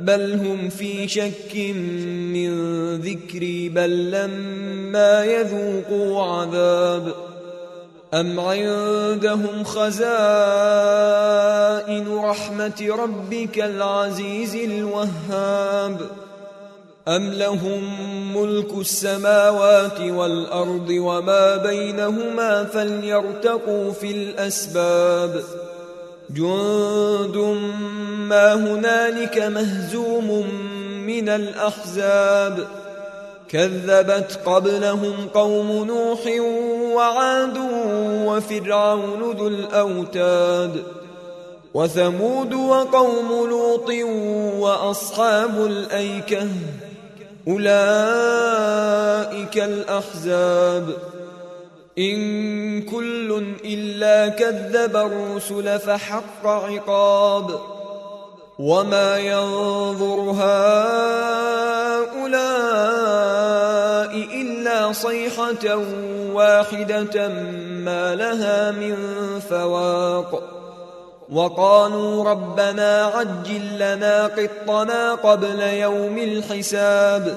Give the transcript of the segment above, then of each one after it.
بل هم في شك من ذكري بل لما يذوقوا عذاب. أم عندهم خزائن رحمة ربك العزيز الوهاب؟ أم لهم ملك السماوات والأرض وما بينهما فليرتقوا في الأسباب؟ جند ما هنالك مهزوم من الأحزاب كذبت قبلهم قوم نوح وعاد وفرعون ذو الأوتاد وثمود وقوم لوط وأصحاب الأيكة أولئك الأحزاب إن كل إلا كذب الرسل فحق عقاب وما ينظر هؤلاء إلا صيحة واحدة ما لها من فواق وقالوا ربنا عجل لنا قطنا قبل يوم الحساب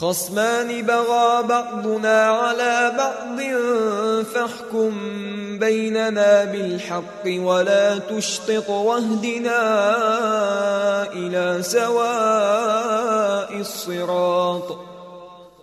خصمان بغى بعضنا على بعض فاحكم بيننا بالحق ولا تشطط واهدنا إلى سواء الصراط.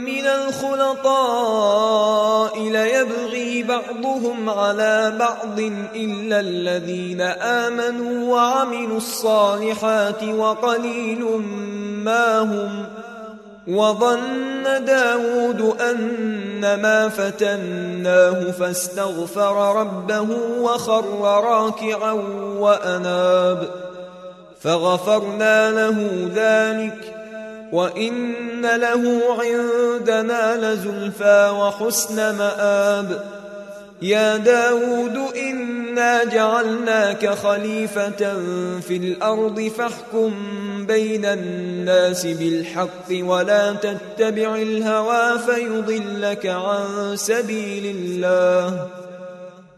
من الخلطاء ليبغي بعضهم على بعض إلا الذين آمنوا وعملوا الصالحات وقليل ما هم وظن داود أن ما فتناه فاستغفر ربه وخر راكعا وأناب فغفرنا له ذلك وإن له عندنا لزلفى وحسن مآب. يا داود إنا جعلناك خليفة في الأرض فاحكم بين الناس بالحق ولا تتبع الهوى فيضلك عن سبيل الله.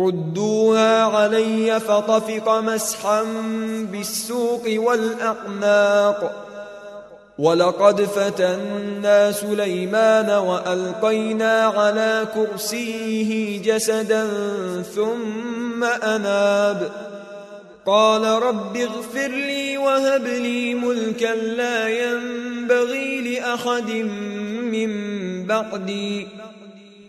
ردوها علي فطفق مسحا بالسوق والأعناق. ولقد فتنا سليمان وألقينا على كرسيه جسدا ثم أناب. قال رب اغفر لي وهب لي ملكا لا ينبغي لأحد من بعدي.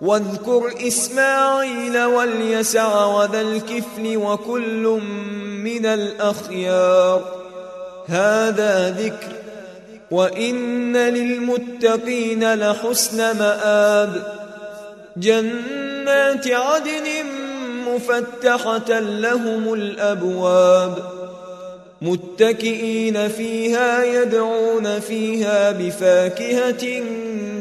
واذكر إسماعيل واليسع وذا الكفل وكل من الأخيار. هذا ذكر. وإن للمتقين لحسن مآب. جنات عدن مفتحة لهم الأبواب. متكئين فيها يدعون فيها بفاكهة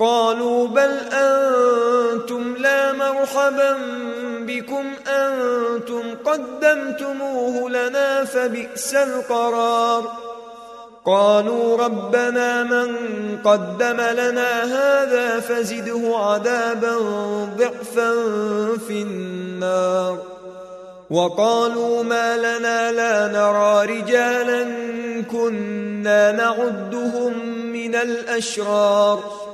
قالوا بل أنتم لا مرحبا بكم أنتم قدمتموه لنا فبئس القرار. قالوا ربنا من قدم لنا هذا فزده عذابا ضعفا في النار. وقالوا ما لنا لا نرى رجالا كنا نعدهم من الأشرار.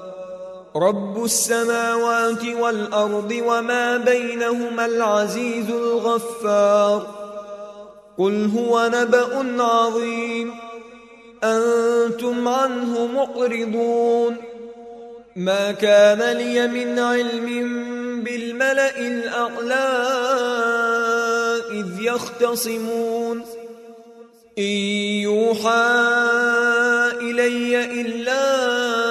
رب السماوات والأرض وما بينهما العزيز الغفار قل هو نبأ عظيم أنتم عنه مقرضون ما كان لي من علم بالملأ الأعلى إذ يختصمون إن يوحى إلي إلا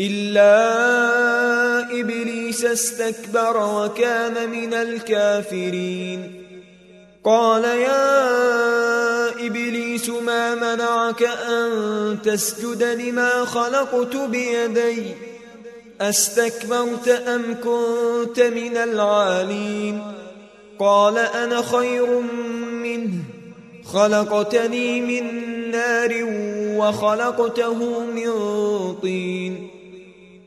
إلا إبليس استكبر وكان من الكافرين. قال يا إبليس ما منعك أن تسجد لما خلقت بيدي؟ أستكبرت أم كنت من العالين؟ قال أنا خير منه. خلقتني من نار وخلقته من طين.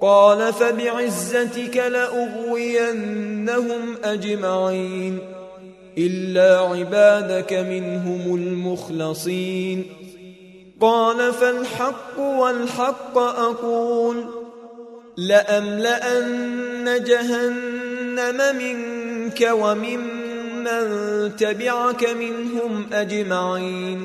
قال فبعزتك لأغوينهم أجمعين إلا عبادك منهم المخلصين قال فالحق والحق أقول لأملأن جهنم منك وممن تبعك منهم أجمعين